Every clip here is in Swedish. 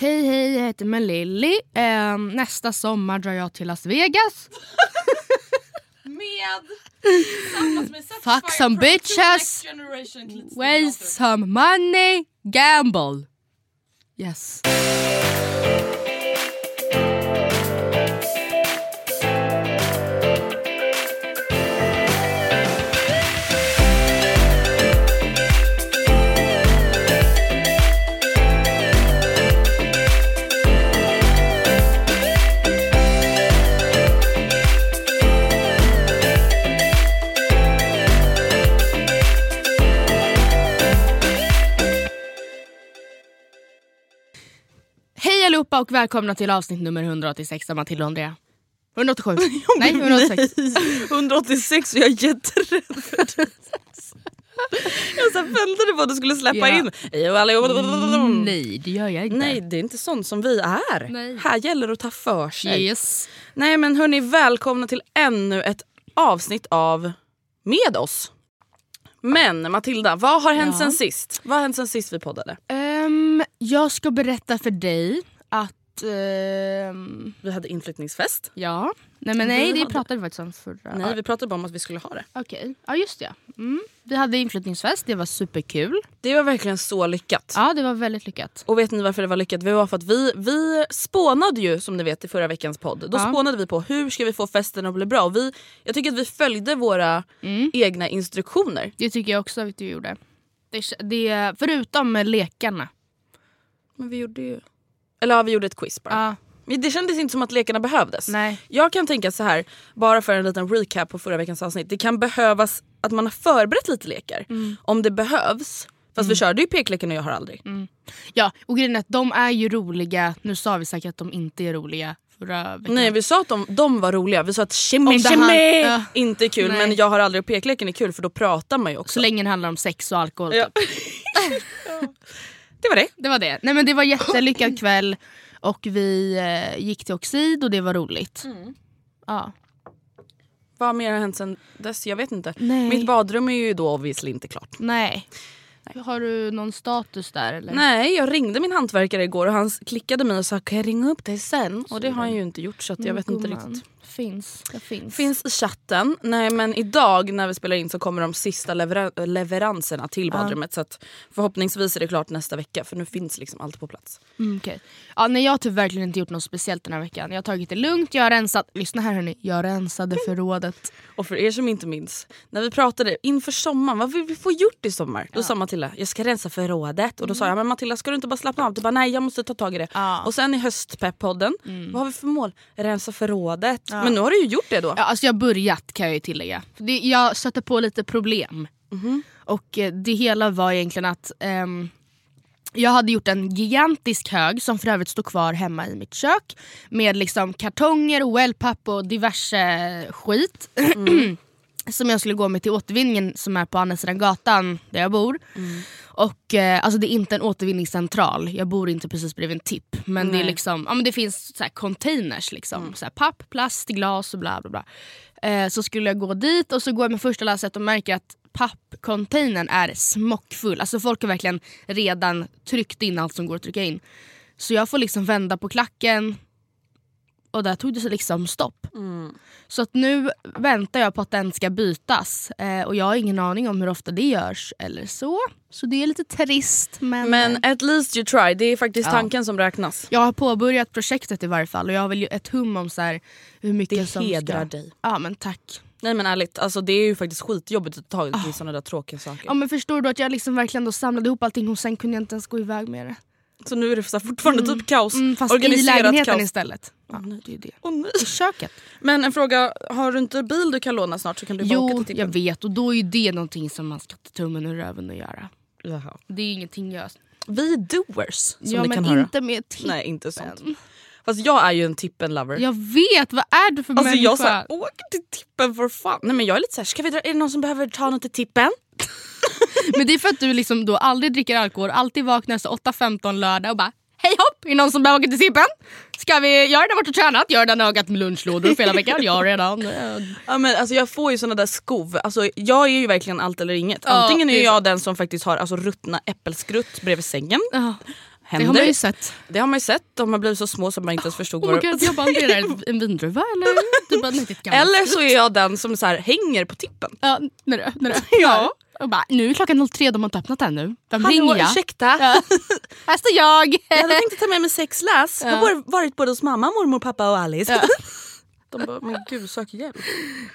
Hej hej, jag heter Melilly. Ehm, nästa sommar drar jag till Las Vegas. Med med Fuck some Pro 2 bitches. Waste some money, gamble. Yes. Allihopa och välkomna till avsnitt nummer 186 av Matilda och Andrea. 187. Nej, 186. 186 och jag är jätterädd för det. Jag så väntade på att du skulle släppa Ja. in. Nej, det gör jag inte. Nej, det är inte sånt som vi är. Nej. Här gäller det att ta för sig. Yes. Nej men hörni, välkomna till ännu ett avsnitt av Med oss. Men Matilda, vad har hänt Ja. sen sist? Vad har hänt sen sist vi poddade? Ehm, jag ska berätta för dig att... ehm, Vi hade inflyttningsfest. ja. Nej men nej, Vi det hade- pratade vi faktiskt om förra... Nej, vi pratade bara om att vi skulle ha det. Okej, ja just det. Mm. Vi hade inflyttningsfest, det var superkul. Det var verkligen så lyckat. Ja, det var väldigt lyckat. Och vet ni varför det var lyckat? Det var för att vi, vi spånade ju som ni vet i förra veckans podd. Då Ja. spånade vi på hur ska vi få festen att bli bra. Och vi, jag tycker att vi följde våra Mm. egna instruktioner. Det tycker jag också att du gjorde. Det, det, förutom lekarna. Men vi gjorde ju... Eller ja, vi gjorde ett quiz bara. Men Det kändes inte som att lekarna behövdes. nej. Jag kan tänka så här, bara för en liten recap på förra veckans avsnitt. Det kan behövas att man har förberett lite lekar. Mm. Om det behövs. Fast vi körde ju pekleken och jag har aldrig. Ja, och grejen är att de är ju roliga. Nu sa vi säkert att de inte är roliga förra veckan. Nej vi sa att de, de var roliga. Vi sa att shimmy shimmy ja. inte är kul. Nej. Men jag har aldrig och pekleken är kul för då pratar man ju också. Så länge det handlar om sex och alkohol. Ja. Typ. Det var det. Det var det. Nej men det var jättelyckad kväll. Och vi eh, gick till Oxid och det var roligt. Mm. Ja. Vad mer har hänt sen dess? Jag vet inte. Nej. Mitt badrum är ju då obviously inte klart. Nej. Har du någon status där eller? Nej, jag ringde min hantverkare igår och han klickade mig och sa kan jag ringa upp dig sen? Och det har han ju inte gjort så att jag vet inte riktigt. Finns. Det finns. Finns i chatten. Nej men idag när vi spelar in så kommer de sista levera- leveranserna till badrummet. Så att förhoppningsvis är det klart nästa vecka för nu finns liksom allt på plats. Mm, okej. ja, nej, jag har typ verkligen inte gjort något speciellt den här veckan. Jag har tagit det lugnt, jag har rensat. Lyssna här hörni. Jag rensade förrådet. Och för er som inte minns, när vi pratade inför sommaren, vad vill vi få gjort i sommar? Då sa Matilda, jag ska rensa förrådet. Och då sa jag, men Matilda ska du inte bara slappna av? Du bara, nej jag måste ta tag i det. Ja. Och sen i höstpepp-podden, vad har vi för mål? Rensa förrådet. Men nu har du ju gjort det då. Ja, alltså jag har börjat kan jag ju tillägga. Det, jag stötte på lite problem. Och eh, det hela var egentligen att ehm, jag hade gjort en gigantisk hög som för övrigt står kvar hemma i mitt kök. Med liksom kartonger, wellpapp och diverse skit. som jag skulle gå med till återvinningen som är på andra sidan gatan där jag bor. Och eh, alltså det är inte en återvinningscentral, jag bor inte precis bredvid en tipp. Men det, är Nej. liksom, ja, men det finns så här containers, liksom. så här papp, plast, glas och bla bla bla. Eh, så skulle jag gå dit och så går jag med första lasset och märker att pappcontainern är smockfull. Alltså folk har verkligen redan tryckt in allt som går att trycka in. Så jag får liksom vända på klacken och där tog det liksom stopp. Så att nu väntar jag på att den ska bytas eh, och jag har ingen aning om hur ofta det görs eller så. Så det är lite trist men, Men eh, at least you try, det är faktiskt Ja. tanken som räknas. jag har påbörjat projektet i varje fall och jag har väl ett hum om så här, hur mycket Det som hedrar ska... dig. Ja men tack. Nej men ärligt, alltså, det är ju faktiskt skitjobbigt att ta tag i såna där tråkiga saker. Ja men förstår du att jag liksom verkligen då samlade ihop allting och sen kunde jag inte ens gå iväg med det. Så nu är det så fortfarande typ kaos. Mm, fast i lägenheten kaos. istället. Ja, det är det. Nej. I köket. Men en fråga, har du inte bil du kan låna snart så kan du bara åka Jo, till jag tippen? vet och då är ju det någonting som man ska ta tummen ur röven och göra. Jaha. Det är ingenting jag... Vi är doers som ja ni men kan höra. inte med tippen. Nej inte sånt. Fast jag är ju en tippen-lover. Jag vet, vad är du för Alltså människa? jag såhär, åker till tippen för fan. Nej men jag är lite såhär, ska vi dra, är det någon som behöver ta något till tippen? Men det är för att du liksom då aldrig dricker alkohol, alltid vaknar så 8-15 lördag och bara Hej hopp! Är det någon som behöver åka till Sippen? Ska vi, jag har redan varit och tränat, jag har redan ögat med lunchlådor för hela veckan. Jag redan... eh, Ja, men alltså, jag får ju såna där skov. Alltså, jag är ju verkligen allt eller inget. Ja, Antingen är det är jag den som faktiskt har alltså, ruttna äppelskrutt bredvid sängen. ja, det Händer. har man ju sett. Det har man ju sett. De har blivit så små som man inte ens förstod Oh vad God, jag bara, är det en vindruva eller? Du bara, nej, det är Eller så är jag den som så här, hänger på tippen. Ja, när du öppnar det. Ja. Och bara, nu är klockan 03, de har inte öppnat ännu. Vem Hallå, ringer jag? ursäkta. Ja. Här står jag! Jag hade tänkt ta med mig sex läs. Jag har varit både hos mamma, mormor, pappa och Alice. De bara, men gud sök hjälp.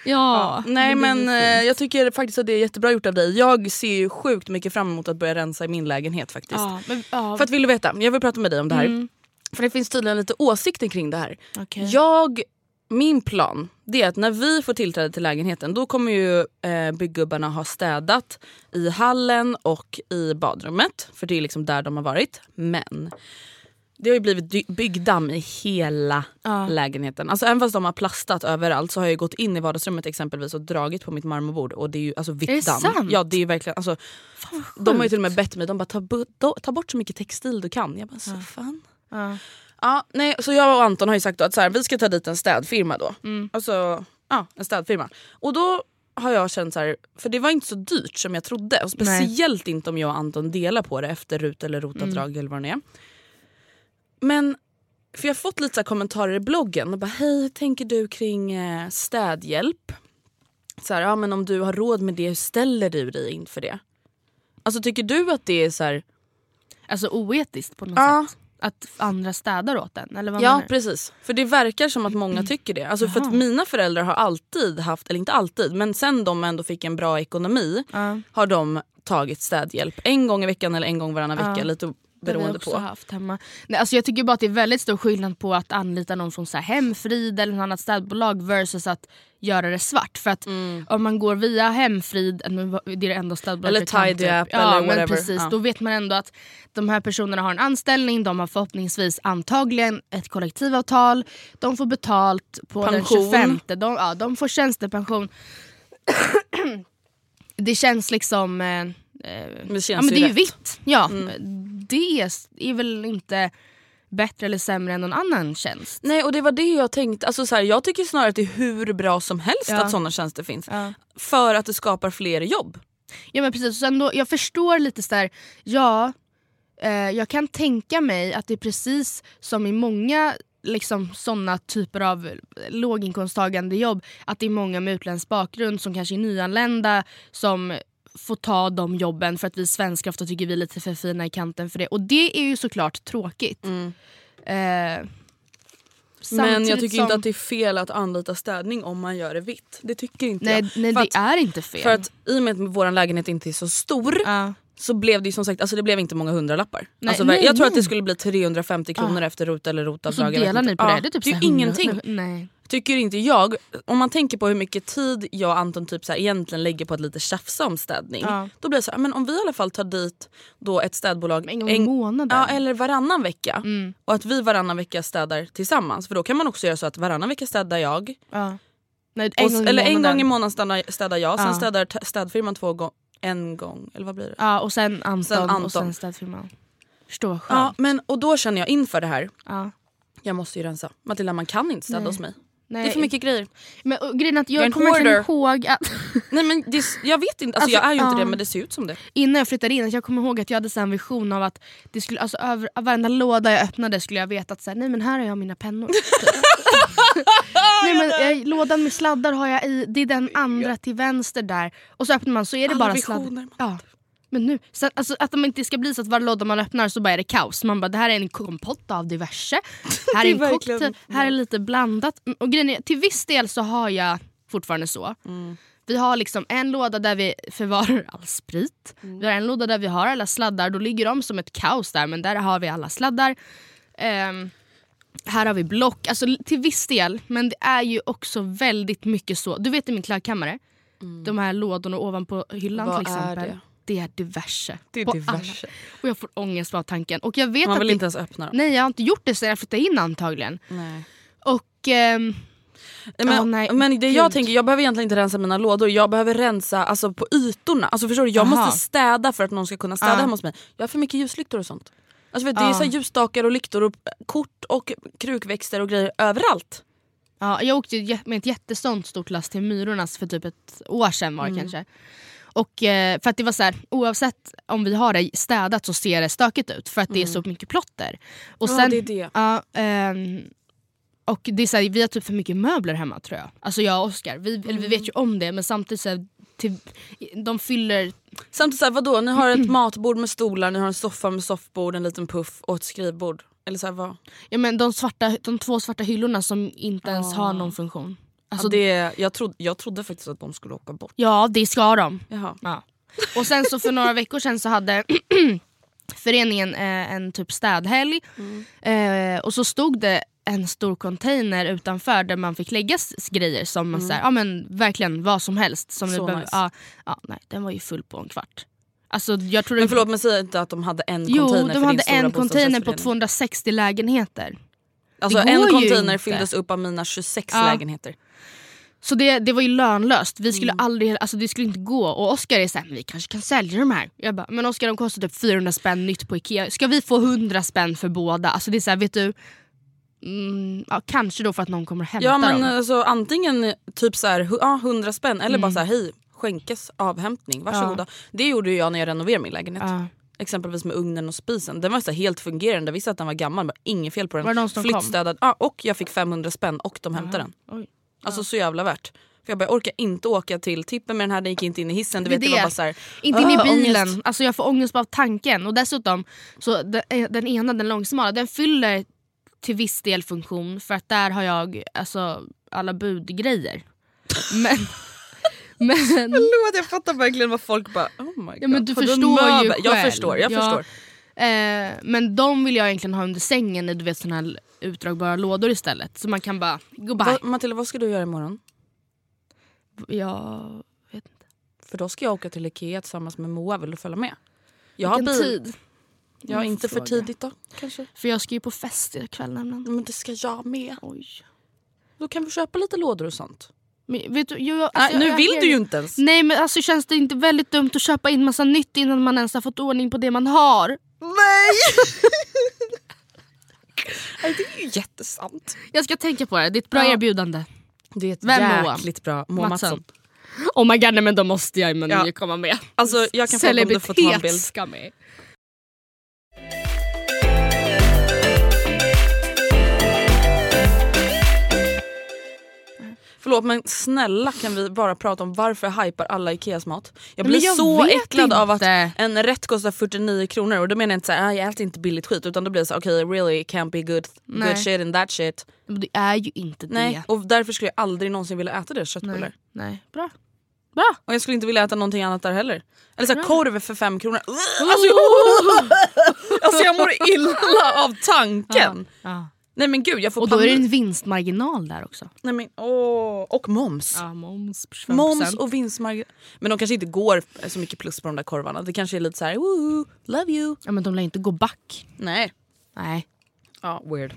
Ja, Nej det blir men eh, jag tycker faktiskt att det är jättebra gjort av dig. Jag ser ju sjukt mycket fram emot att börja rensa i min lägenhet faktiskt. Ja, men, ja. För att vill du veta, jag vill prata med dig om det här. Mm. För det finns tydligen lite åsikter kring det här. Okej. Jag, min plan det är att när vi får tillträde till lägenheten då kommer ju eh, bygggubbarna ha städat i hallen och i badrummet. För det är liksom där de har varit. Men det har ju blivit byggdamm i hela Ja. lägenheten. Alltså även fast de har plastat överallt så har jag gått in i vardagsrummet exempelvis och dragit på mitt marmorbord och det är ju alltså vitt Är det damm. sant? Ja det är verkligen, alltså, de har ju till och med bett mig, de bara ta, ta bort så mycket textil du kan. Jag bara så fan. Ja. Ja, nej, så jag och Anton har ju sagt att så här, vi ska ta dit en städfirma då. Mm. Alltså, ja, en städfirma. Och då har jag känt så här, för det var inte så dyrt som jag trodde. Och speciellt inte om jag och Anton delar på det efter RUT eller rotavdrag Mm. eller vad det är. Men, för jag har fått lite kommentarer i bloggen och bara hej, hur tänker du kring eh, städhjälp? Så här, ja men om du har råd med det, hur ställer du dig inför det? Alltså tycker du att det är så här, Alltså oetiskt på något Ja. sätt. Att andra städar åt en? Eller vad Ja precis. För det verkar som att många tycker det. Alltså för att mina föräldrar har alltid haft, eller inte alltid, men sen de ändå fick en bra ekonomi Ja. har de tagit städhjälp. En gång i veckan eller en gång varannan vecka. Ja. Lite Har vi beroende också på. haft hemma. Nej, alltså jag tycker bara att det är väldigt stor skillnad på att anlita någon från så här Hemfrid eller något annat städbolag versus att göra det svart. För att om man går via Hemfrid, det är det enda städbolaget Eller Tidy App ja, eller men whatever. Precis, Ja. Då vet man ändå att de här personerna har en anställning, de har förhoppningsvis antagligen ett kollektivavtal, de får betalt på Pension. den 25. De, ja, de får tjänstepension. det känns liksom... Eh, eh, Men det ja, men det är ju rätt. vitt. Ja, Det är väl inte bättre eller sämre än någon annan tjänst. Nej och det var det jag tänkte. Alltså så här, jag tycker snarare att det är hur bra som helst Ja. att sådana tjänster finns. Ja. För att det skapar fler jobb. Ja men precis, sen då, jag förstår lite så här, ja, eh, jag kan tänka mig att det är precis som i många liksom, sådana typer av låginkomsttagande jobb, att det är många med utländsk bakgrund som kanske är nyanlända som får ta de jobben för att vi svenskar ofta tycker vi är lite för fina i kanten för det. Och det är ju såklart tråkigt. Eh, Men jag tycker som- inte att det är fel att anlita städning om man gör det vitt. Det tycker inte Nej, jag. nej För det att- är inte fel. För att i och med att vår lägenhet inte är så stor Ja. så blev det ju som sagt alltså det blev inte många hundralappar. Nej, alltså, nej, jag tror att det skulle bli 350 kronor efter rot eller och så rotavdrag. jag vet delar ni på det. Det är typ det är så ingenting. 100 Nej. Tycker inte jag. Om man tänker på hur mycket tid jag och Anton typ så här egentligen lägger på att lite tjafsa om städning. Ja. Då blir det så här, men om vi i alla fall tar dit då ett städbolag En gång i månaden. Ja, eller varannan vecka. Mm. Och att vi varannan vecka städar tillsammans. För då kan man också göra så att varannan vecka städar jag. Ja. Nej, Och, gång eller en gång i månaden städar, städar jag. Sen städar städfirman två gånger en gång. Eller vad blir det? Ja, och sen Anton, Sen Anton. och sen städfirman. Förstå vad skönt. Ja, men, och då känner jag inför det här, Ja. jag måste ju rensa. Matilda man kan inte städa Nej. hos mig. Nej. Det är för mycket grejer. Men och, grejen att Jag jag kommer verkligen hoarder. ihåg att Nej men det, jag vet inte, alltså, Alltså, jag är ju inte ja. det men det ser ut som det. innan jag flyttade in, jag kommer ihåg att jag hade så en vision av att det skulle, alltså, över, varenda låda jag öppnade skulle jag veta att så här, nej men här har jag mina pennor. nej, men, jag, lådan med sladdar har jag i, det är den andra till vänster där. Och så öppnar man så är det Alla bara sladdar. Ja. Men nu, så, alltså, att de inte ska bli så att varje låda man öppnar så bara är det kaos. Man bara det här är en kompott av diverse. Här är är en cocktail, här är lite blandat. Mm, Och grejen är, till viss del så har jag fortfarande så. Mm. Vi har liksom en låda där vi förvarar all sprit. Mm. Vi har en låda där vi har alla sladdar. Då ligger de som ett kaos där men där har vi alla sladdar. Ehm, här har vi block, alltså till viss del. Men det är ju också väldigt mycket så. Du vet i min klädkammare, de här lådorna ovanpå hyllan Mm. Vad till är exempel. det? Det är diverse. Det är diverse. alla. Och jag får ångest av tanken. Och jag vet Man att vill det, inte ens öppna dem. Nej jag har inte gjort det sedan jag flyttade in antagligen. Nej. Och ehm, Men, Ja, nej, men det jag tänker, jag behöver egentligen inte rensa mina lådor, jag behöver rensa alltså, på ytorna. Alltså, förstår du? Jag Aha. måste städa för att någon ska kunna städa Ja. hemma hos mig. Jag har för mycket ljuslyktor och sånt. Alltså, vet, du, Det är så ljusstakar och lyktor och kort och krukväxter och grejer överallt. Ja, jag åkte med ett jättestånd stort last till Myrornas för typ ett år sedan var det kanske. Och eh, för att det var så här, oavsett om vi har det städat så ser det stökigt ut för att det är så mycket plotter. Och Ja, sen, det är det. Ja, ehm, och det är så här, vi har typ för mycket möbler hemma tror jag. Alltså jag och Oskar, vi, eller vi vet ju om det men samtidigt så här, till, de fyller... Samtidigt såhär, vadå? Ni har ett matbord med stolar, ni har en soffa med soffbord, en liten puff och ett skrivbord. Eller så här, vad? Ja, men de, svarta, de två svarta hyllorna som inte ens har någon funktion. Alltså, ja, det, jag, trodde, jag trodde faktiskt att de skulle åka bort. Ja det ska de. Jaha. Ja. Och sen så för några veckor sedan så hade föreningen eh, en typ städhelg. Eh, och så stod det en stor container utanför där man fick lägga grejer som man, så här, ja, men verkligen vad som helst. Som Så nice. ja, ja, nej, den var ju full på en kvart. Alltså, jag tror Men förlåt men säg inte att de hade en Jo, container de för hade en container på bostadsrättsförening. 260 lägenheter. Alltså en container fylldes upp av mina 26 Ja. lägenheter. Så det, det var ju lönlöst. Vi skulle Mm. aldrig, alltså det skulle inte gå. Och Oskar är såhär, vi kanske kan sälja de här. Jag bara, men Oskar de kostar typ 400 spänn nytt på Ikea. Ska vi få 100 spänn för båda? Alltså det är såhär, vet du. Mm, ja, kanske då för att någon kommer och hämtar Ja men dem. alltså antingen typ så här, ja, 100 spänn eller Mm. bara så här, hej skänkes avhämtning, varsågoda. Det gjorde ju jag när jag renoverade min lägenhet. Ja. Exempelvis med ugnen och spisen. Den var så helt fungerande, jag visste att den var gammal, men inget fel på den. Var det någon som kom? Ja, och jag fick 500 spänn och de hämtade den. Oj. Alltså så jävla värt. För jag bara, jag orkar inte åka till tippen med den här, den gick inte in i hissen. Du vet, det var bara så här, Inte in i "Ah, bilen, ångest." alltså jag får ångest bara av tanken. Och dessutom, så den, den ena, den långsmala, den fyller till viss del funktion för att där har jag alltså, alla budgrejer. Men, men, Förlåt jag fattar verkligen vad folk bara oh my god. Ja, men du Har förstår en ju möbel? Jag själv. förstår, jag Ja. förstår. eh, men de vill jag egentligen ha under sängen i du vet, såna här utdragbara lådor istället. Så man kan bara, goodbye. Va, Matilda vad ska du göra imorgon? Jag vet inte. För då ska jag åka till Ikea tillsammans med Moa, vill du följa med? Jag har Vilken bil. tid? Ja, inte för fråga. tidigt då kanske. För jag ska ju på fest ikväll nämligen. Men det ska jag med. Oj. Då kan vi köpa lite lådor och sånt. Men, vet du, jag, Nej, alltså, nu jag vill reagerar- du ju inte ens. Nej men alltså känns det inte väldigt dumt att köpa in massa nytt innan man ens har fått ordning på det man har? Nej! Det är ju jättesant. Jag ska tänka på det, det är ett bra Ja. erbjudande. Det är ett Vem Moa? jäkligt bra. Moa Mattsson. Mattsson. Oh my god nej, men då måste jag men Ja. komma med. Alltså, jag kan fråga om du får ta en bild. Celebritet ska med. Förlåt men snälla kan vi bara prata om varför hypar alla Ikeas mat? Jag blir jag så äcklad av att inte. en rätt kostar 49 kronor och då menar jag inte såhär, ah, jag äter inte billigt skit utan då blir det så okej really can't be good, Nej. good shit in that shit. Men det är ju inte Nej det. och därför skulle jag aldrig någonsin vilja äta deras köttbullar. Nej. nej. Bra. Bra. Och jag skulle inte vilja äta någonting annat där heller. Eller såhär korv för fem kronor. Alltså, jag, alltså jag mår illa av tanken. Ja. Nej men gud jag får Och då är det panik. en vinstmarginal där också. Nej, men, åh. Och moms. Ja, moms på 25%. Moms och vinstmarginal. Men de kanske inte går så mycket plus på de där korvarna. Det kanske är lite så här, woo, love you. Ja men de lär inte gå back. Nej. Nej. Ja, weird.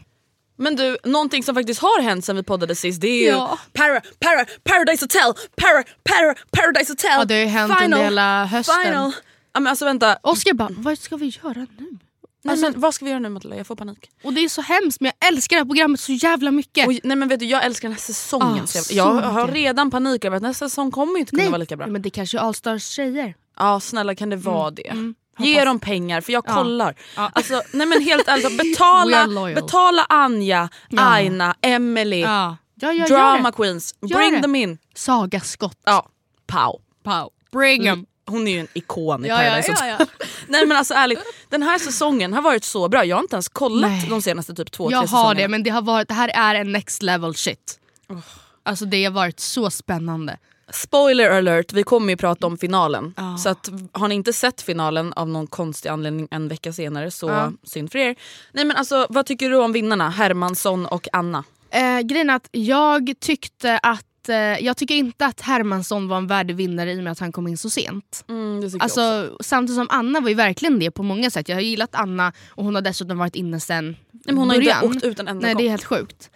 Men du, någonting som faktiskt har hänt sen vi poddade sist det är ju Ja. para, para, Paradise Hotel, para, para, Paradise Hotel. Ja, det har ju hänt under hela hösten. Final. Ja, men alltså vänta, Oskar bara, vad ska vi göra nu? Nej, Alltså- men, vad ska vi göra nu Matilda? Jag får panik. Och det är så hemskt men jag älskar det här programmet så jävla mycket. Och, nej men vet du, jag älskar den här säsongen. Ah, så jag, jag har redan panik över att nästa säsong kommer inte kunna Nej, vara lika bra. men det kanske är Allstars tjejer. Ja snälla kan det vara det? mm, Ge dem pengar för jag Ja. kollar. Ja. Alltså, nej men helt ärligt, betala, betala Anja, Ja. Aina, Emily, Ja, ja, ja drama queens. Gör Bring det. them in. Saga Skott. Ja, pow. Pow. Bring em. Hon är ju en ikon i Ja, ja, Paradise ja, Hotel. ja. Nej men alltså ärligt, den här säsongen har varit så bra. Jag har inte ens kollat Nej. de senaste typ två, Jag tre säsongerna. har det men det, har varit, det här är en next level shit. Alltså det har varit så spännande. Spoiler alert, vi kommer ju prata om finalen. Ja. Så att, har ni inte sett finalen av någon konstig anledning en vecka senare så Ja. synd för er. Nej men alltså vad tycker du om vinnarna? Hermansson och Anna? Eh, grejen är att jag tyckte att eh, jag tycker inte att Hermansson var en värdig vinnare i och med att han kom in så sent. Mm. Alltså, samtidigt som Anna var ju verkligen det på många sätt. Jag har gillat Anna och hon har dessutom varit inne sen Nej, men hon har början. inte åkt ut en enda Nej gång. det är helt sjukt.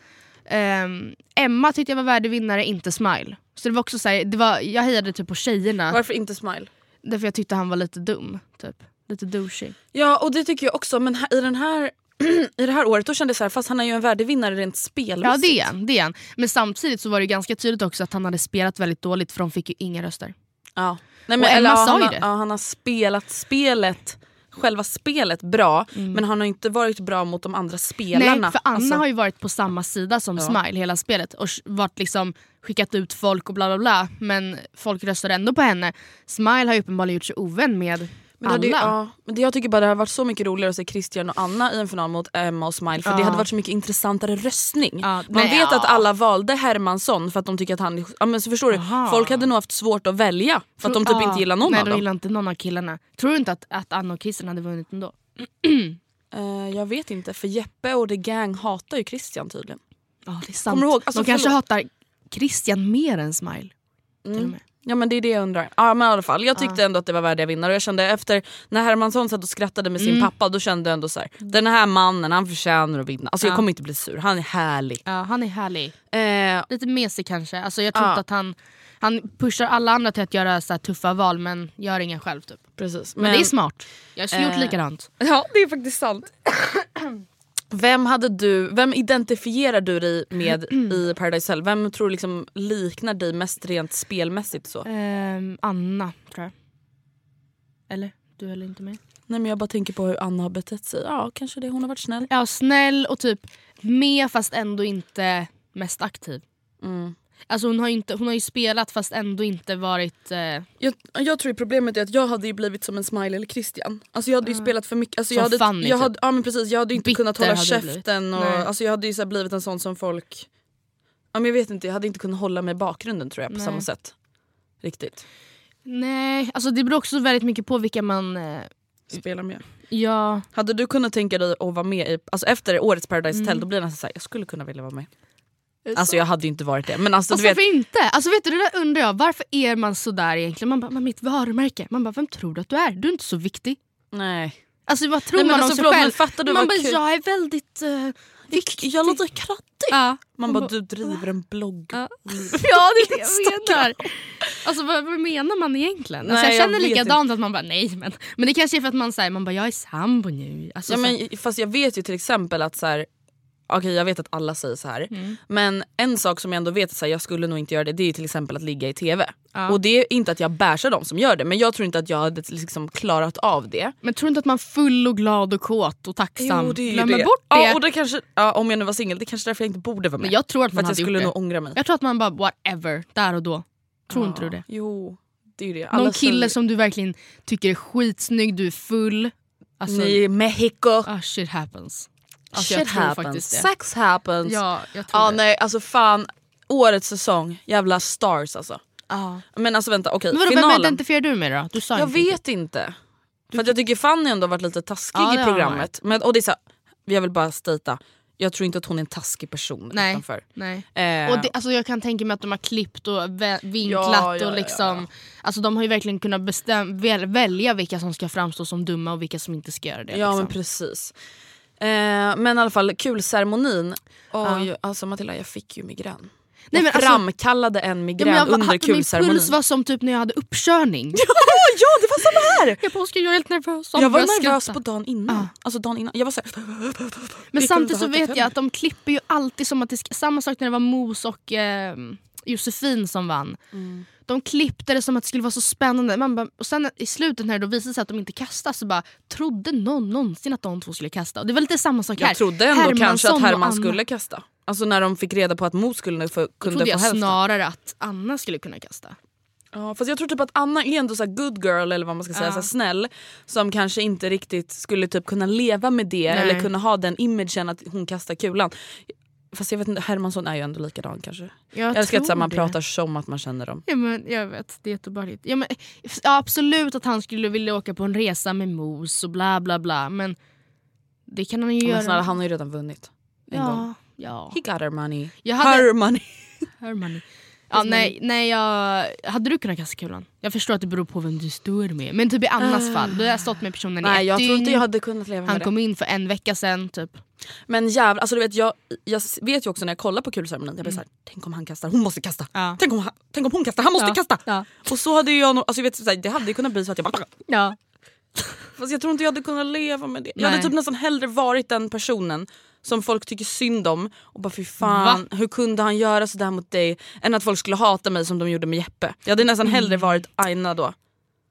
Ehm, Emma tyckte jag var värdig vinnare, inte Smile. Så det var också så här, det var, jag hejade typ på tjejerna Varför inte Smile? därför jag tyckte han var lite dum. Typ. Lite douchey. Ja och det tycker jag också men i, den här, i det här året då kände jag så här, fast han är ju en värdig vinnare rent spelmässigt. Ja det är han, det är han. Men samtidigt så var det ganska tydligt också att han hade spelat väldigt dåligt för de fick ju inga röster. Ja. Nej, Och Emma sa ju det. Ja, han har spelat spelet, själva spelet bra men han har inte varit bra mot de andra spelarna. Nej för Anna Alltså, har ju varit på samma sida som Ja. Smile hela spelet och varit liksom skickat ut folk och bla bla bla men folk röstar ändå på henne. Smile har ju uppenbarligen gjort sig ovän med men det, alla. hade ja, men det, jag tycker bara det hade varit så mycket roligare att se Christian och Anna i en final mot Emma och Smile för det Ja. hade varit så mycket intressantare röstning. Ja, Man nej, vet ja. att alla valde Hermansson för att de tycker att han. Ja, men så förstår du, folk hade nog haft svårt att välja för att de typ inte gillar någon Nej av de dem. gillar inte någon av killarna. Tror du inte att, att Anna och Christian hade vunnit ändå? Eh, jag vet inte för Jeppe och The Gang hatar ju Christian tydligen. Ja det är sant. Kommer du ihåg? Alltså, de kanske förlåt. hatar Christian mer än Smile. Med. Ja men det är det jag undrar. Ja men i alla fall, jag tyckte ändå att det var värdiga vinnare och jag kände efter när Hermansson satt och skrattade med Mm. sin pappa då kände jag ändå så här: den här mannen han förtjänar att vinna. Alltså jag Ja. kommer inte bli sur, han är härlig. Ja han är härlig. Eh, Lite mesig kanske. Alltså, jag tror inte att han, han pushar alla andra till att göra så här tuffa val men gör inga själv typ. precis. Men, det är smart. Jag har gjort Eh, likadant. Ja det är faktiskt sant. Vem, hade du, vem identifierar du dig med i Paradise Hotel? Vem tror du liksom liknar dig mest rent spelmässigt? så? Ehm, Anna tror jag. Eller? Du höll inte med? Nej men jag bara tänker på hur Anna har betett sig. Ja kanske det, hon har varit snäll. Ja snäll och typ med fast ändå inte mest aktiv. Mm. Alltså hon har ju, inte, hon har ju spelat fast ändå inte varit... Eh, Jag, jag tror problemet är att jag hade ju blivit som en Smile eller Christian. Alltså jag hade ju spelat för mycket. Alltså Som jag hade, Fanny, jag typ. hade, ja men precis, jag hade inte Bitter kunnat hålla käften. Och, Nej. alltså jag hade ju så blivit en sån som folk... Ja, men jag vet inte, jag hade inte kunnat hålla mig i bakgrunden tror jag på Nej. samma sätt. Riktigt. nej, alltså det beror också väldigt mycket på vilka man... Eh, Spela med. ja, Hade du kunnat tänka dig att vara med i, alltså efter årets Paradise Mm. Hotel då blir det nästan såhär, jag skulle kunna vilja vara med. Alltså jag hade ju inte varit det. Men alltså, Fast du vet, varför inte? Alltså vet du, det där undrar jag. Varför är man så där egentligen? Man bara, "Men mitt varumärke. Man bara, vem tror du att du är? Du är inte så viktig. nej. Alltså vad tror Nej, men man alltså, om sig förlåt, men själv? fattar du man bara, kul- jag är väldigt uh, viktig. Jag låter krattig. Ja. Man bara, du driver en blogg. Ja. ja det är det jag menar. Alltså vad, vad menar man egentligen? Alltså, Nej, jag jag känner vet likadant att man bara nej men. Men det kanske är för att man säger man bara jag är sambo nu. Alltså, Ja, men, fast jag vet ju till exempel att så här, okej jag vet att alla säger så här. Mm. Men en sak som jag ändå vet att jag skulle nog inte göra det, det är till exempel att ligga i TV. Ja. Och det är inte att jag bärsar de som gör det men jag tror inte att jag hade liksom klarat av det. men tror du inte att man full och glad och kåt och tacksam ju glömmer det. bort det? Ja, och det kanske, ja, om jag nu var singel, det kanske är därför jag inte borde vara med. men jag tror att För man att jag skulle nog ångra mig. Jag tror att man bara whatever, där och då. Tror inte du det? Jo, det är det. Någon Alla kille säger- som du verkligen tycker är skitsnygg, du är full. Alltså, Ni Mexico. ah, shit happens. Alltså, Shit happens. Sex happens. Ja, jag tror Ja det. nej alltså fan, årets säsong, jävla stars alltså. Ah. Men alltså vänta okej, Men vadå, vem finalen. identifierar du med då? Du sa Jag inte vet inte. För att jag tycker Fanny ändå varit lite taskig det i programmet. Men, och det är så här, jag vill bara stata, jag tror inte att hon är en taskig person Nej. utanför. Nej. Eh, Och det, alltså jag kan tänka mig att de har klippt och vinklat Ja, ja, och liksom... ja. Alltså de har ju verkligen kunnat bestäm- väl- välja vilka som ska framstå som dumma och vilka som inte ska göra det. ja liksom. men precis. Eh, men i alla fall kulceremonin. Oj, Ja. alltså Matilda jag fick ju migrän. Nej, men alltså- framkallade en migrän Ja, under min kulceremonin. puls var som typ när jag hade uppkörning. ja det var samma här! Jag Oskar, jag är helt nervös. Jag var nervös skratta. på dagen innan. Ja. Alltså dagen innan. Jag var såhär... Men samtidigt så vet jag att de klipper ju alltid som att det ska, samma sak när det var Mos och eh, Josefin som vann. Mm. De klippte det som att det skulle vara så spännande. Man bara, och sen i slutet när det då visade sig att de inte kastade så bara trodde någon någonsin att de två skulle kasta? Och det var lite samma sak här. Jag trodde ändå kanske Hermansson att och Herman skulle kasta. Alltså när de fick reda på att Mo skulle få, kunde få jag hälften. snarare att Anna skulle kunna kasta. Ja, fast jag tror typ att Anna är ändå så good girl eller vad man ska säga, Ja. så snäll. Som kanske inte riktigt skulle typ kunna leva med det Nej. eller kunna ha den imagen att hon kastar kulan. Fast jag vet inte, Hermansson är ju ändå likadan kanske. Jag älskar att här, man pratar som att man känner dem. Ja, men jag vet, det är jätteobehagligt. Ja, men, ja, absolut att han skulle vilja åka på en resa med Mos och bla bla bla men det kan han ju Men göra. snälla, han har ju redan vunnit. En gång. ja, ja. He got her money. Jag hade- Her money. Herman. Ja, nej, nej jag, hade du kunnat kasta kulan? Jag förstår att det beror på vem du står med. Men typ i Annas fall, då har jag stått med personen i Nej ett jag tror dygn. inte jag hade kunnat leva Han med det. kom in för en vecka sen typ. Men jävlar, alltså du vet, jag, jag vet ju också när jag kollar på kulceremonin, jag blir såhär, tänk om han kastar, hon måste kasta. Ja. Tänk, om, han- tänk om hon kastar, han måste Ja. kasta. Ja. Och så hade jag alltså jag vet, så här, det hade kunnat bli så att jag bara Ja. Fast jag tror inte jag hade kunnat leva med det. Jag Nej. hade typ nästan hellre varit den personen som folk tycker synd om och bara fy fan, hur kunde han göra sådär mot dig? Än att folk skulle hata mig som de gjorde med Jeppe. Jag hade nästan hellre varit Aina då.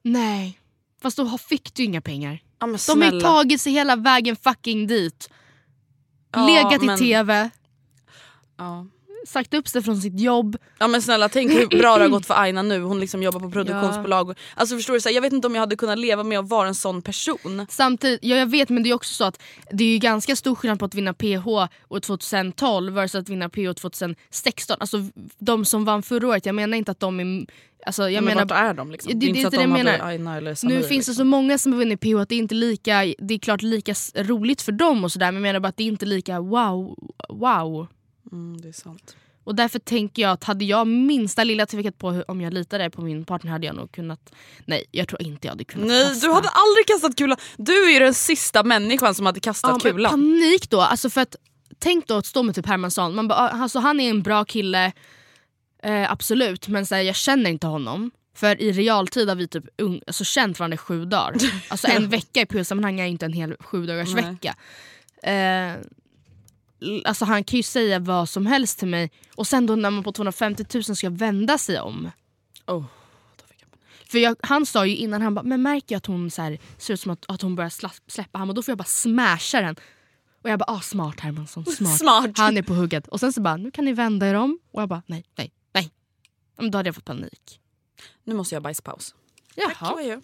Nej. Fast då fick du inga pengar. Ja, De har ju tagit sig hela vägen fucking dit. Ja, Legat men- i TV, Ja. Sagt upp sig från sitt jobb. Ja men snälla tänk hur bra det har gått för Aina nu, hon liksom jobbar på produktionsbolag. Alltså förstår du, så här, jag vet inte om jag hade kunnat leva med att vara en sån person. Samtidigt, ja, jag vet men det är också så att det är ju ganska stor skillnad på att vinna PH år 2012 versus att vinna PH 2016. Alltså de som vann förra året, jag menar inte att de är... Alltså, jag men menar, vart är de liksom? Ja, Det, är inte det de menar. Aina eller Samir. Nu finns det liksom. så många som har vunnit PH att det är inte lika, det är klart lika roligt för dem och sådär men jag menar bara att det är inte lika wow. wow. Mm, det är sant. Och därför tänker jag att hade jag minsta lilla tvekat på hur, om jag litade på min partner hade jag nog kunnat... Nej jag tror inte jag hade kunnat Nej kasta. du hade aldrig kastat kulan. Du är ju den sista människan som hade kastat Ja, kulan. Panik då, alltså för att tänk då att stå med typ Hermansson, man bara, ah, alltså, han är en bra kille, eh, absolut men så här, jag känner inte honom. För i realtid har vi typ ung, alltså, känt varandra i sju dagar. Alltså en vecka i PO-sammanhang är inte en hel sju dagars Nej. vecka. Eh, alltså han kan ju säga vad som helst till mig och sen då när man på 250 000 ska vända sig om. Oh, För jag, han sa ju innan, han bara, men märker jag att hon så här, ser ut som att, att hon börjar släppa han och då får jag bara smasha den. Och jag bara, ah smart Hermansson, smart. Smart. Han är på hugget. Och sen så bara, nu kan ni vända er om. Och jag bara, nej, nej, nej. Men då hade jag fått panik. Nu måste jag ha bajspaus. Jaha. Tack.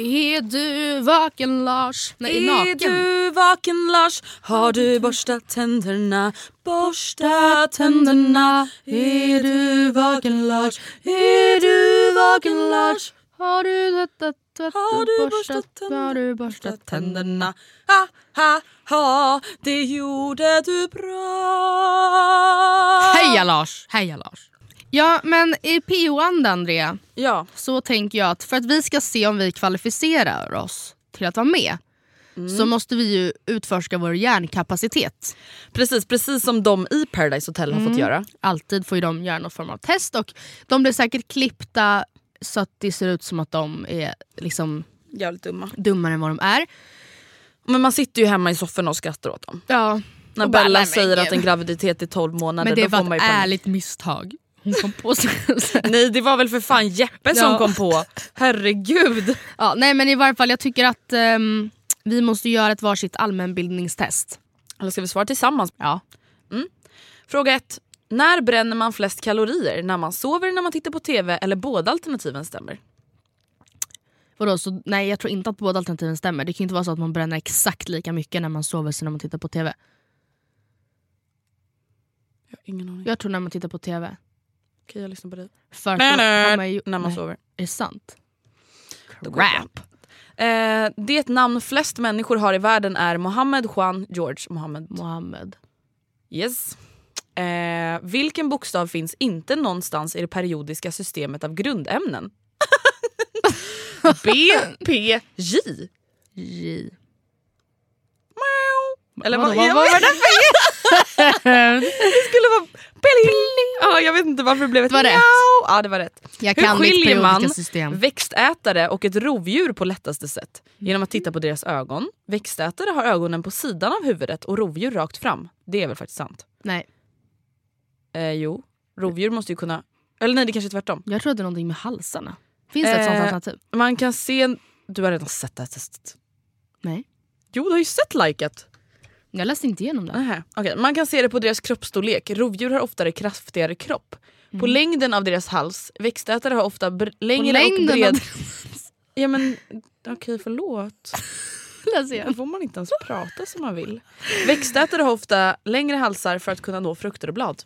Är du vaken Lars? Nej, Är naken. du vaken Lars? Har du borstat tänderna? Borsta tänderna. Är du vaken Lars? Är du dagen Lars? Har du tvättat, tvättat, Har du borstat, tänderna? har du borstat tänderna. Ha, ha, ha, det gjorde du bra. Heja Lars! Heja Lars! Ja men i PO-anda Andrea, Ja, så tänker jag att för att vi ska se om vi kvalificerar oss till att vara med så måste vi ju utforska vår hjärnkapacitet. precis, precis som de i Paradise Hotel har fått göra. Alltid får ju de göra någon form av test och de blir säkert klippta så att det ser ut som att de är liksom Jävligt dumma. dummare än vad de är. Men man sitter ju hemma i sofforna och skrattar åt dem. Ja. När Bella säger att en graviditet är 12 månader Men det var ett panik. ärligt misstag. Hon kom på sig. Nej det var väl för fan Jeppe som Ja. kom på. Herregud. ja, nej men i varje fall jag tycker att ehm, vi måste göra ett varsitt allmänbildningstest. Eller ska vi svara tillsammans? Ja. Fråga 1. När bränner man flest kalorier? När man sover, när man tittar på TV eller båda alternativen stämmer? Vadå, så, nej jag tror inte att båda alternativen stämmer. Det kan ju inte vara så att man bränner exakt lika mycket när man sover som när man tittar på TV. Jag har ingen aning. Jag tror när man tittar på TV. Okej jag lyssnar på dig. För har man ju, När man nej, sover. Är det sant? Det bra. Eh, det namn flest människor har i världen är Mohammed Juan George Mohammed. Mohammed. Yes. Eh, vilken bokstav finns inte någonstans i det periodiska systemet av grundämnen? B, P, J. J. Eller vad, vad jag var vet- Det skulle vara pling. Ja, jag vet inte varför det blev ett Det var rätt. miau. Ja, det var rätt. Jag Hur skiljer man system. växtätare och ett rovdjur på lättaste sätt? Genom att titta på deras ögon. Växtätare har ögonen på sidan av huvudet och rovdjur rakt fram. Det är väl faktiskt sant? Nej, Eh, jo, rovdjur måste ju kunna... Eller nej, det kanske är tvärtom. jag är någonting med halsarna. Finns det ett sånt Eh, alternativ? Man kan se... Du har redan sett det här testet. Nej. Jo, du har ju sett liket. Jag läste inte igenom det. Nähä, okej. Man kan se det på deras kroppsstorlek. Rovdjur har oftare kraftigare kropp. På längden av deras hals. Växtätare har ofta längre och längden av bred... Ja men okej förlåt. läser jag. Då får man inte ens prata som man vill. Växtätare har ofta längre halsar för att kunna nå frukter och blad.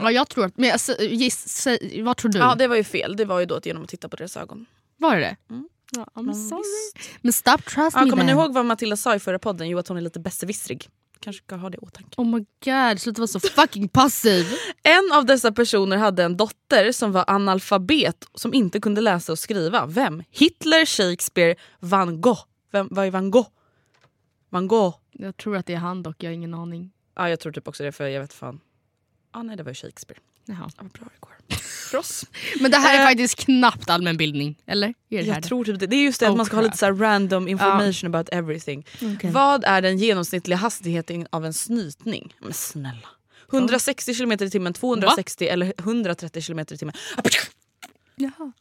Ja, jag tror att... Men jag, giss, vad tror du? Ja det var ju fel. Det var ju då att genom att titta på deras ögon. Var det det? Mm. Ja, Men sorry. Men stop trust Ja, me kommer ni ihåg vad Matilda sa i förra podden? Jo att hon är lite besserwissrig. Kanske ska ha det i åtanke. Oh my god, sluta vara så fucking passiv. En av dessa personer hade en dotter som var analfabet som inte kunde läsa och skriva. Vem? Hitler, Shakespeare, Van Gogh. Vem, vad är Van Gogh? Van Gogh. Jag tror att det är han dock, jag har ingen aning. Ja, jag tror typ också det för jag vet fan. Ah, nej det var Shakespeare. Jaha. Ja, vad bra det går. För oss. Men det här är Eh, faktiskt knappt allmänbildning, eller? Är det här Jag tror typ det. Det är just det Oh, att man ska ha crap. lite så här random information about everything. Okej. Vad är den genomsnittliga hastigheten av en snytning? Men snälla. 160 km i timmen, 260 eller 130 km i timmen. Jaha.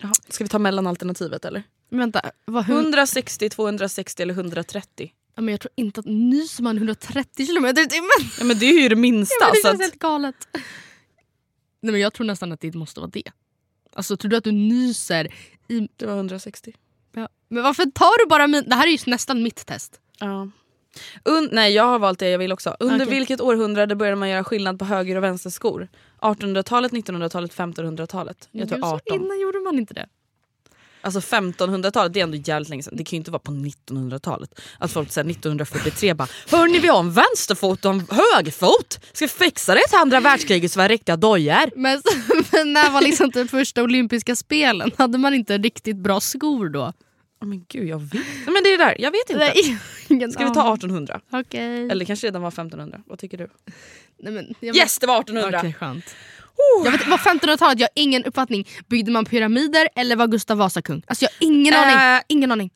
Jaha, ska vi ta mellanalternativet eller? Men vänta, vad, hur, 160, 260 eller 130? ja, men jag tror inte att nyser man 130 km i timmen. Ja, men det är ju det minsta. Ja, men det så känns att, helt galet. Nej, men jag tror nästan att det måste vara det. Alltså tror du att du nyser i... det var 160. Ja. Men varför tar du bara min... Det här är ju nästan mitt test. Ja. Un- nej jag har valt det jag vill också. Under Okej. vilket århundrade började man göra skillnad på höger och vänsterskor? 1800-talet, 1900-talet, 1500-talet? Jag tror Gud, så 18. Innan gjorde man inte det. Alltså 1500-talet det är ändå jävligt länge sedan. Det kan ju inte vara på 1900-talet. Att folk säger 1943 bara Hörni vi har en vänsterfot och en högerfot. Ska vi fixa det till andra världskriget så vi har riktiga dojor? Men, men när var liksom de första olympiska spelen? Hade man inte riktigt bra skor då? Oh, men gud jag vet Nej, men det är det där, jag vet inte. Nej, ingen Ska vi ta 1800? Okej. Eller det kanske redan var 1500? Vad tycker du? Nej, men, Yes det var 1800! Okej, skönt. Jag vet, var 1500-talet, jag har ingen uppfattning. Byggde man pyramider eller var Gustav Vasa kung? Alltså jag har ingen Eh, aning. Ingen aning.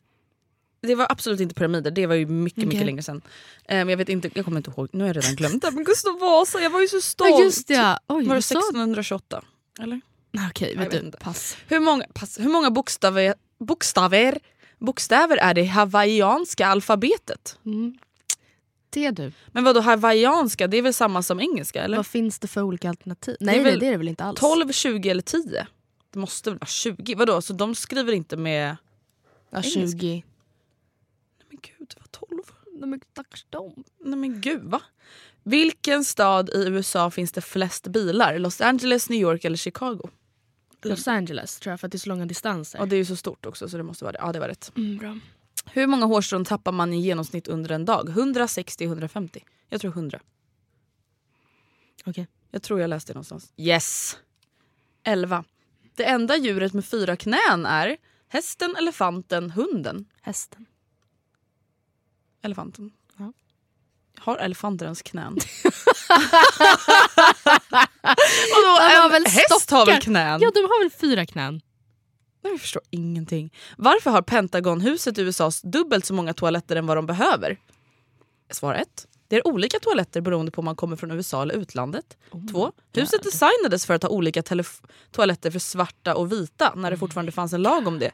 Det var absolut inte pyramider, det var ju mycket Okej. mycket längre sedan. Eh, men jag vet inte, jag kommer inte ihåg, nu har jag redan glömt det. Men Gustav Vasa, jag var ju så stolt! Ja just det. Oj, Var det så- 1628? Eller? Okej, Jag vet vet du. inte. Pass. Hur många, pass, hur många bokstäver, bokstäver, bokstäver är det i hawaiianska alfabetet? Mm. Det du. Men vadå hawaiianska, det är väl samma som engelska eller? Vad finns det för olika alternativ? är Nej, nej väl det är det väl inte alls? 12, 20 eller 10? Det måste väl vara 20? Vadå, så de skriver inte med... ja, engelska. 20. Nej men gud, det var 12. De är stackars dem. Nej men gud va? Vilken stad i USA finns det flest bilar? Los Angeles, New York eller Chicago? Los Angeles tror jag för att det är så långa distanser. Ja, det är ju så stort också så det måste vara det. Ja, det var rätt. Mm, bra. Hur många hårstrån tappar man i genomsnitt under en dag? 160, 150? Jag tror 100. Okej. Jag tror jag läste det någonstans. Yes! 11. Det enda djuret med fyra knän är hästen, elefanten, hunden. Hästen. Elefanten. Ja. Har elefanter ens knän? De har en väl häst stockar. har väl knän? Ja, de har väl fyra knän? Jag förstår ingenting. Varför har Pentagonhuset i USA dubbelt så många toaletter än vad de behöver? Svar 1. Det är olika toaletter beroende på om man kommer från USA eller utlandet. 2. Huset designades för att ha olika toaletter för svarta och vita när det fortfarande fanns en lag om det.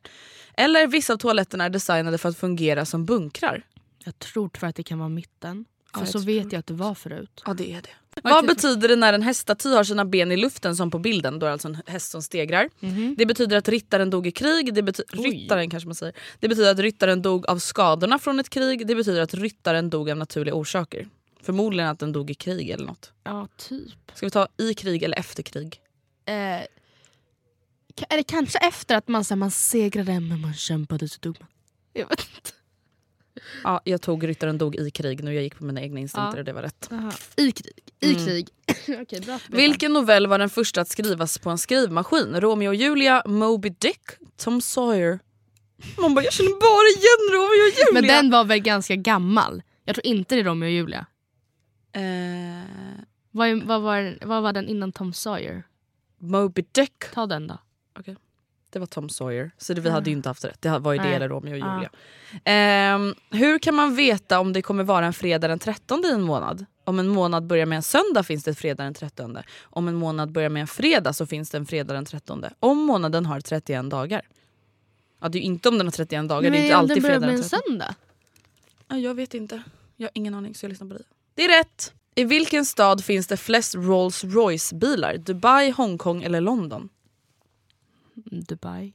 Eller vissa av toaletterna är designade för att fungera som bunkrar. Jag tror tyvärr att det kan vara mitten. För jag så vet jag att det var förut. Ja det är det. Vad betyder det när en häststaty har sina ben i luften som på bilden? Då är det alltså en häst som stegrar. Det betyder att ryttaren dog i krig. Det bety- ryttaren kanske man säger. Det betyder att ryttaren dog av skadorna från ett krig. Det betyder att ryttaren dog av naturliga orsaker. Förmodligen att den dog i krig eller något. Ja, typ. Ska vi ta i krig eller efter krig? Eh, det kanske efter att man, så här, man segrade men man kämpade så dog man? Jag vet inte. Ja, jag tog ryttaren dog i krig nu. Jag gick på mina egna instinkter Ja. och det var rätt. Aha. I krig. I Mm. krig. Okej, bra. Vilken novell var den första att skrivas på en skrivmaskin? Romeo och Julia, Moby Dick, Tom Sawyer. Man bara, jag känner bara igen Romeo och Julia. Men den var väl ganska gammal? Jag tror inte det är Romeo och Julia. Eh, Vad, vad, var, vad var den innan Tom Sawyer? Moby Dick. Ta den då. Det var Tom Sawyer. Så det, vi hade ju inte haft rätt. Det var ju det eller Romeo och. Julia. Ehm, hur kan man veta om det kommer vara en fredag den 13 i en månad? Om en månad börjar med en söndag finns det fredag den 13. Om en månad börjar med en fredag så finns det en fredag den 13. Om månaden har 31 dagar. Ja, det är ju inte om den har 31 dagar. det är inte alltid den börjar med en 13. söndag? Ja, jag vet inte. Jag har ingen aning så jag lyssnar på dig. Det är rätt! I vilken stad finns det flest Rolls Royce bilar? Dubai, Hongkong eller London? Dubai.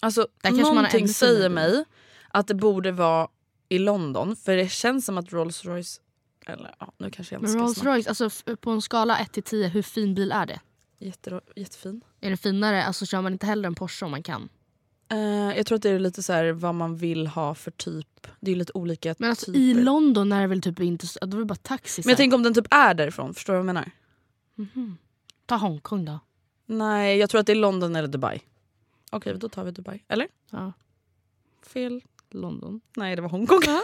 Alltså Där kanske man någonting ännu säger mig att det borde vara i London för det känns som att Rolls Royce eller ja, nu kanske jag inte ska Rolls. Royce, alltså, på en skala 1 till 10, hur fin bil är det? Jätte, jättefin. Är det finare? Alltså kör man inte hellre en Porsche om man kan? Eh, jag tror att det är lite så här vad man vill ha för typ. Det är lite olika Men alltså, typer. i London är det väl typ inte så, då är det bara taxi. Men jag tänker om den typ är därifrån, förstår du vad jag menar? Ta Hongkong då. Nej, jag tror att det är London eller Dubai. Okej, då tar vi Dubai. Eller? Ja. Fel. London. Nej, det var Hongkong.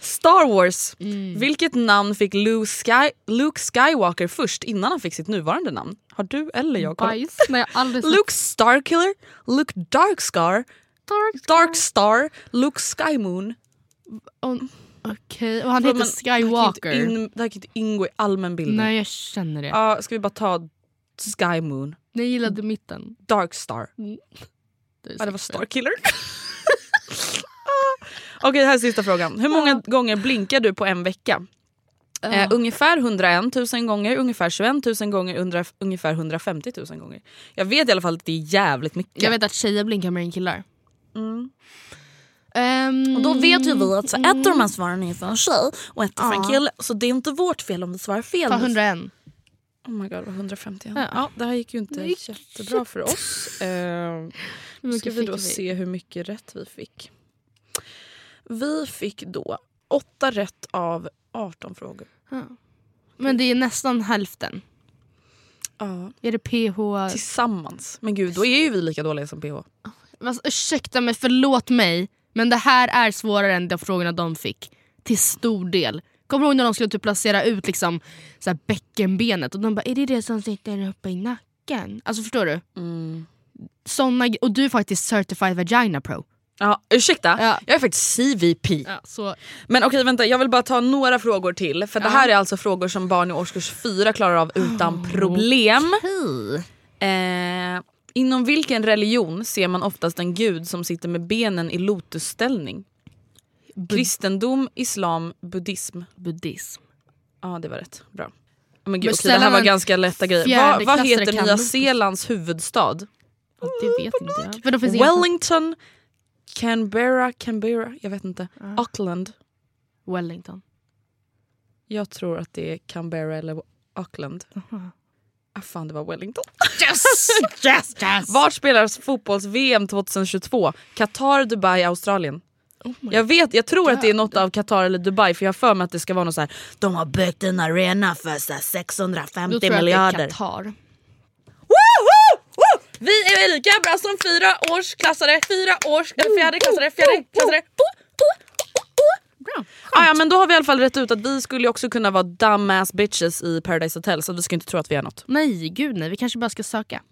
Star Wars. Mm. Vilket namn fick Luke, Sky Luke Skywalker först innan han fick sitt nuvarande namn? Har du eller jag kollat? Bajs. Nej, jag har aldrig sett Luke Starkiller, Luke Darkscar, Dark. Darkstar, Luke Skymoon. Okej, och han heter Skywalker. det här kan inte ingå i allmän bildning. Nej jag känner det. Ja, ska vi bara ta Skymoon? Jag gillade mitten. Darkstar. Det är Ja, det var. Starkiller. Okej, här är sista frågan. Hur många gånger blinkar du på en vecka? Eh, ungefär 101 000 gånger, ungefär 21 000 gånger, undra, ungefär 150 000 gånger. Jag vet i alla fall att det är jävligt mycket. Jag vet att tjejer blinkar mer än killar. Mm. Ehm, Och då vet ju vi att så ett av de här svaren är för en tjej och ett är för en kille. Så det är inte vårt fel om vi svarar fel. Ta 101. Oh my god, det var 150 Ja. ja. Det här gick ju inte gick jättebra för oss. Eh, ska vi då vi? se hur mycket rätt vi fick. Vi fick då åtta rätt av 18 frågor. Ja. Men det är nästan hälften. Ja. Är det PH? Tillsammans. Men gud, då är ju vi lika dåliga som PH. Alltså, ursäkta mig, förlåt mig. Men det här är svårare än de frågorna de fick. Till stor del. Kommer du ihåg när de skulle typ placera ut liksom, så här bäckenbenet och de bara är det det som sitter uppe i nacken? Alltså förstår du? Såna, och du är faktiskt certified vagina pro. Ja, ursäkta, Ja. jag är faktiskt CVP. Ja, så, Men okej vänta, jag vill bara ta några frågor till. För det här är alltså frågor som barn i årskurs 4 klarar av utan problem. Eh, inom vilken religion ser man oftast en gud som sitter med benen i lotusställning? Kristendom, islam, buddhism. buddhism. Ja det var rätt, bra. Men gud, Men okej, det här var ganska lätta grejer. Vad, vad heter kan Nya. Zeelands huvudstad? Ja, det vet inte jag. Då Wellington, Canberra, Canberra, jag vet inte. Auckland. Wellington. Jag tror att det är Canberra eller Auckland. Ah, fan det var Wellington. Yes! yes! yes! Vart spelas fotbolls-VM 2022? Qatar, Dubai, Australien. Jag vet, jag tror att det är något av Qatar eller Dubai för jag har för mig att det ska vara något så här. De har byggt en arena för så här, 650 Då tror jag miljarder. att det är Qatar. Woo! Vi är lika bra som fyra årsklassare, fyra års, fjärde klassare, fjärde klassare. Bra. Ah, ja, men då har vi i alla fall rätt ut att vi skulle också kunna vara dumbass bitches i Paradise Hotel så vi ska inte tro att vi är något. Nej, gud nej. Vi kanske bara ska söka.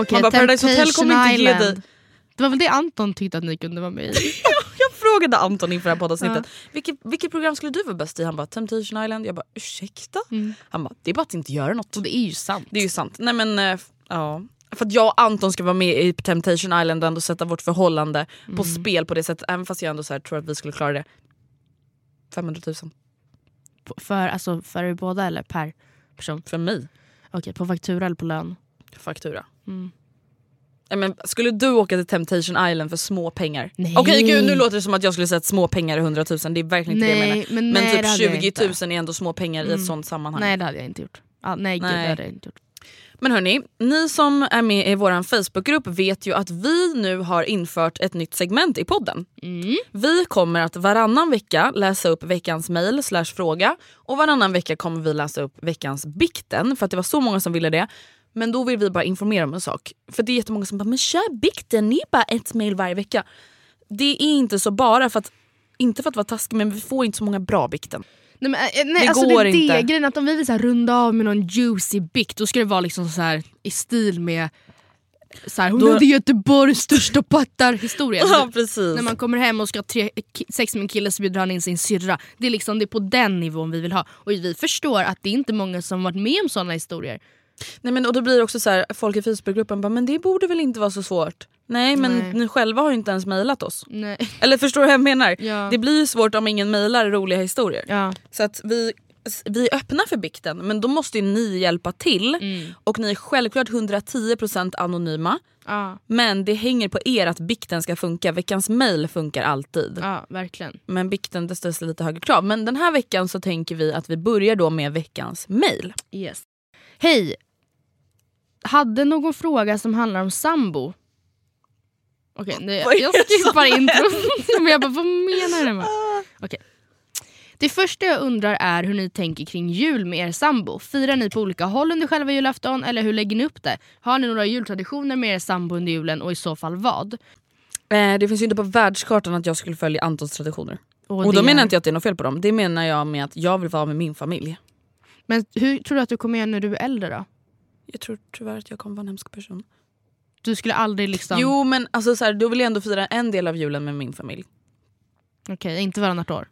Okej, Man bara, Paradise Hotel kommer inte ge dig- Det var väl det Anton tyckte att ni kunde vara med i. Jag frågade Anton inför det här poddavsnittet vilket, vilket program skulle du vara bäst i? Han bara Temptation Island. Jag bara ursäkta? Han bara det är bara att inte göra något. Och det är ju sant. Det är ju sant. Nej men f- ja. För att jag och Anton ska vara med i Temptation Island och ändå sätta vårt förhållande på spel på det sättet. Även fast jag ändå så tror att vi skulle klara det. 500 000 På- För, alltså, för er båda eller per person? för mig. Okej, på faktura eller på lön? Faktura. Mm. Nej, men skulle du åka till Temptation Island för små pengar? Nej. Okej gud nu låter det som att jag skulle säga att små pengar är 100 000. Det är verkligen inte det jag Nej, menar. men Men nej, typ 20 inte. 000 är ändå små pengar i ett Mm. sånt sammanhang. Nej det hade jag inte gjort. Ah, nej, gud Nej. det hade jag inte gjort. Men hörni, ni som är med i vår Facebookgrupp vet ju att vi nu har infört ett nytt segment i podden. Mm. Vi kommer att varannan vecka läsa upp veckans mail slash fråga och varannan vecka kommer vi läsa upp veckans bikten för att det var så många som ville det. Men då vill vi bara informera om en sak. För det är jättemånga som bara “men kör bikten, ni är bara ett mail varje vecka”. Det är inte så bara för att, inte för att vara taskig men vi får inte så många bra bikten. Nej, men, eh, nej, Det alltså går det är det inte. grejen att om vi vill så här, runda av med någon juicy bikt då ska det vara liksom så här, i stil med så här, hon Då- hade Göteborgs största pattar historia. Ja precis. När man kommer hem och ska ha tre, sex med en kille så bjuder han in sin syrra. Det är liksom det är på den nivån vi vill ha. Och vi förstår att det är inte många som varit med om såna historier. Nej, men, och då blir det också så här, folk i Facebookgruppen bara “men det borde väl inte vara så svårt”. Nej men Nej. ni själva har ju inte ens mejlat oss. Nej. Eller förstår du vad jag menar? Ja. Det blir ju svårt om ingen mejlar roliga historier. Ja. Så att vi, vi är öppna för bikten men då måste ju ni hjälpa till. Mm. Och ni är självklart 110% anonyma. Ja. Men det hänger på er att bikten ska funka. Veckans mejl funkar alltid. ja, verkligen. Men bikten det ställs lite högre krav. Men den här veckan så tänker vi att vi börjar då med veckans mejl. Yes. Hej! Hade någon fråga som handlar om sambo? Okej, nu- är jag skippar intro. Men jag bara, vad menar den? Okej. Det första jag undrar är hur ni tänker kring jul med er sambo. Firar ni på olika håll under själva julafton eller hur lägger ni upp det? Har ni några jultraditioner med er sambo under julen och i så fall vad? Eh, det finns ju inte på världskartan att jag skulle följa Antons traditioner. Och, det då menar är- inte jag att det är något fel på dem. Det menar jag med att jag vill vara med min familj. Men hur tror du att du kommer göra när du är äldre då? Jag tror tyvärr att jag kommer vara en hemsk person. Du skulle aldrig liksom... Jo men alltså, så här, då vill jag ändå fira en del av julen med min familj. Okej, inte varannat år.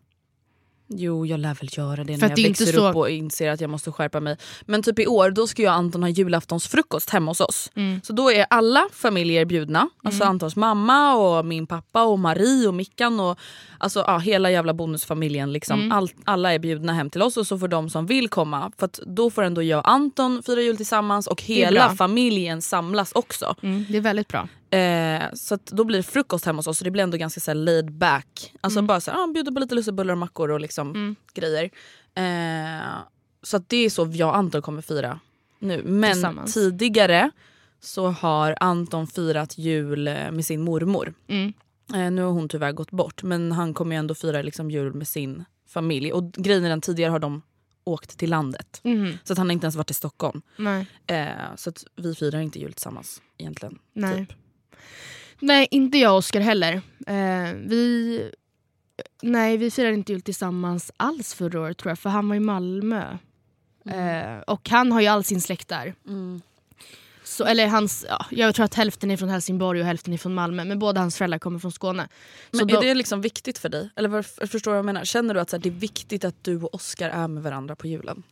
Jo jag lär väl göra det För när jag det växer så- upp och inser att jag måste skärpa mig. Men typ i år då ska jag och Anton ha julaftonsfrukost hemma hos oss. Mm. Så då är alla familjer bjudna. Alltså Antons mamma och min pappa och Marie och Mickan och alltså, ja, hela jävla bonusfamiljen. Liksom. Mm. All, alla är bjudna hem till oss och så får de som vill komma. För då får ändå jag och Anton fira jul tillsammans och hela familjen samlas också. Mm, det är väldigt bra. Eh, så då blir det frukost hemma hos oss så det blir ändå ganska så här, laid back. Alltså bara så här, ah, bjuda på lite lussebullar och mackor och liksom Mm. grejer. Eh, så det är så jag och Anton kommer fira nu. Men tidigare så har Anton firat jul eh, med sin mormor. Mm. Eh, nu har hon tyvärr gått bort men han kommer ändå fira liksom, jul med sin familj. Och grejen är den tidigare har de åkt till landet. Mhm. Så att han har inte ens varit i Stockholm. Nej. Eh, så att vi firar inte jul tillsammans egentligen. Nej. Typ. Nej, inte jag och Oskar heller. Eh, vi, nej, vi firade inte jul tillsammans alls förra året tror jag, för han var i Malmö. Eh, och han har ju all sin släkt där. Mm. Så, eller hans, ja, jag tror att hälften är från Helsingborg och hälften är från Malmö, men båda hans föräldrar kommer från Skåne. Men så är då- det liksom viktigt för dig? Eller förstår du vad jag menar? Känner du att så här, det är viktigt att du och Oscar är med varandra på julen?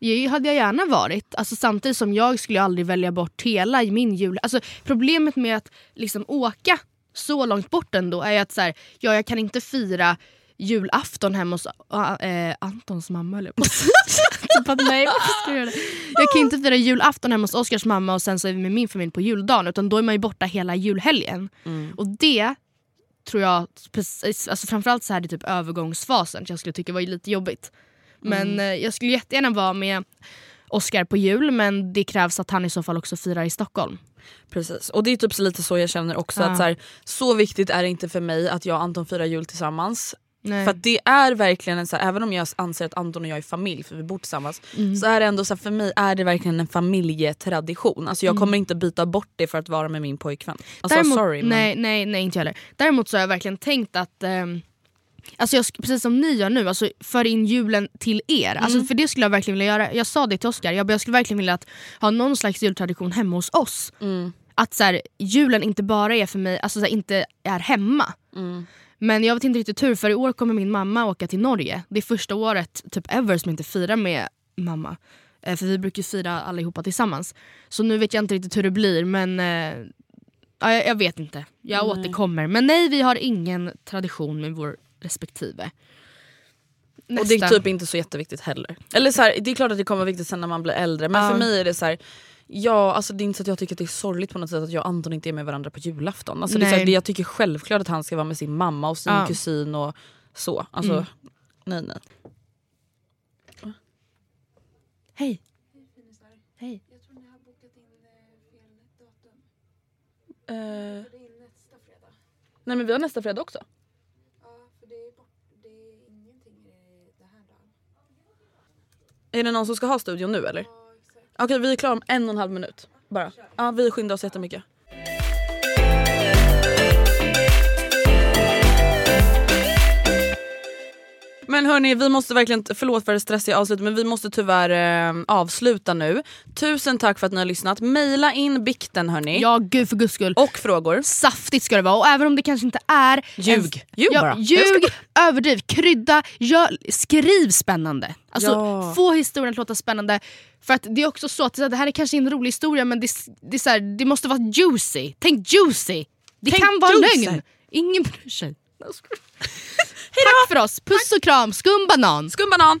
Det hade jag gärna varit. Alltså, samtidigt som jag skulle aldrig välja bort hela min jul. Alltså, problemet med att liksom åka så långt bort ändå är att så här, ja, jag kan inte fira julafton hemma hos äh, Antons mamma eller på att typ nej, jag göra det? Jag kan inte fira julafton hemma hos Oskars mamma och sen så är vi med min familj på juldagen utan då är man ju borta hela julhelgen. Och det tror jag, precis, alltså framförallt så här i typ övergångsfasen, jag skulle tycka var lite jobbigt. Men Mm. eh, jag skulle jättegärna vara med Oscar på jul men det krävs att han i så fall också firar i Stockholm. Precis, och det är typ så lite så jag känner också. Ja. att så, här, så viktigt är det inte för mig att jag och Anton firar jul tillsammans. Nej. För det är verkligen en så här, även om jag anser att Anton och jag är familj för vi bor tillsammans. Mm. Så är det ändå så här, för mig är det verkligen en familjetradition. Alltså jag kommer inte byta bort det för att vara med min pojkvän. Alltså Däremot, sorry men... nej, nej, nej inte jag heller. Däremot så har jag verkligen tänkt att ehm, Alltså jag, precis som ni gör nu, alltså för in julen till er. Mm. Alltså för det skulle jag verkligen vilja göra. Jag sa det till Oskar, jag, jag skulle verkligen vilja att, ha någon slags jultradition hemma hos oss. Mm. Att så här, julen inte bara är för mig, alltså så här, inte är hemma. Mm. Men jag vet inte riktigt hur, för i år kommer min mamma åka till Norge. Det är första året typ ever som jag inte firar med mamma. Eh, för vi brukar ju fira allihopa tillsammans. Så nu vet jag inte riktigt hur det blir men eh, ja, jag, jag vet inte. Jag Nej. återkommer. Men nej vi har ingen tradition med vår respektive. Och det är typ inte så jätteviktigt heller. Eller så här, det är klart att det kommer vara viktigt sen när man blir äldre men Ja. för mig är det så här. Ja, alltså det är inte så att jag tycker att det är sorgligt på något sätt att jag och Anton inte är med varandra på julafton. Alltså det är så här, jag tycker självklart att han ska vara med sin mamma och sin Ja. kusin och så. Alltså, Mm. nej nej. Hej. Hej. Eh, nej men vi har nästa fredag också. Är det någon som ska ha studion nu eller? Okej vi är klara om en och en halv minut. Bara. Ja, vi skyndar oss jättemycket. Men hörni, vi måste verkligen, förlåt för det stressiga avslutet men vi måste tyvärr eh, avsluta nu. Tusen tack för att ni har lyssnat. Maila in bikten hörni. Ja gud för guds skull. Och frågor. Saftigt ska det vara och även om det kanske inte är... Ljug. Ljug ja, bara. Ljug, överdriv, krydda, gör, skriv spännande. Alltså Ja. få historien att låta spännande. För att det är också så att det här är kanske en rolig historia men det, det, är så här, det måste vara juicy. Tänk juicy. Det Tänk kan vara juicy. lögn. Ingen bryr sig. Tack för oss, puss och kram, skumbanan. Skumbanan!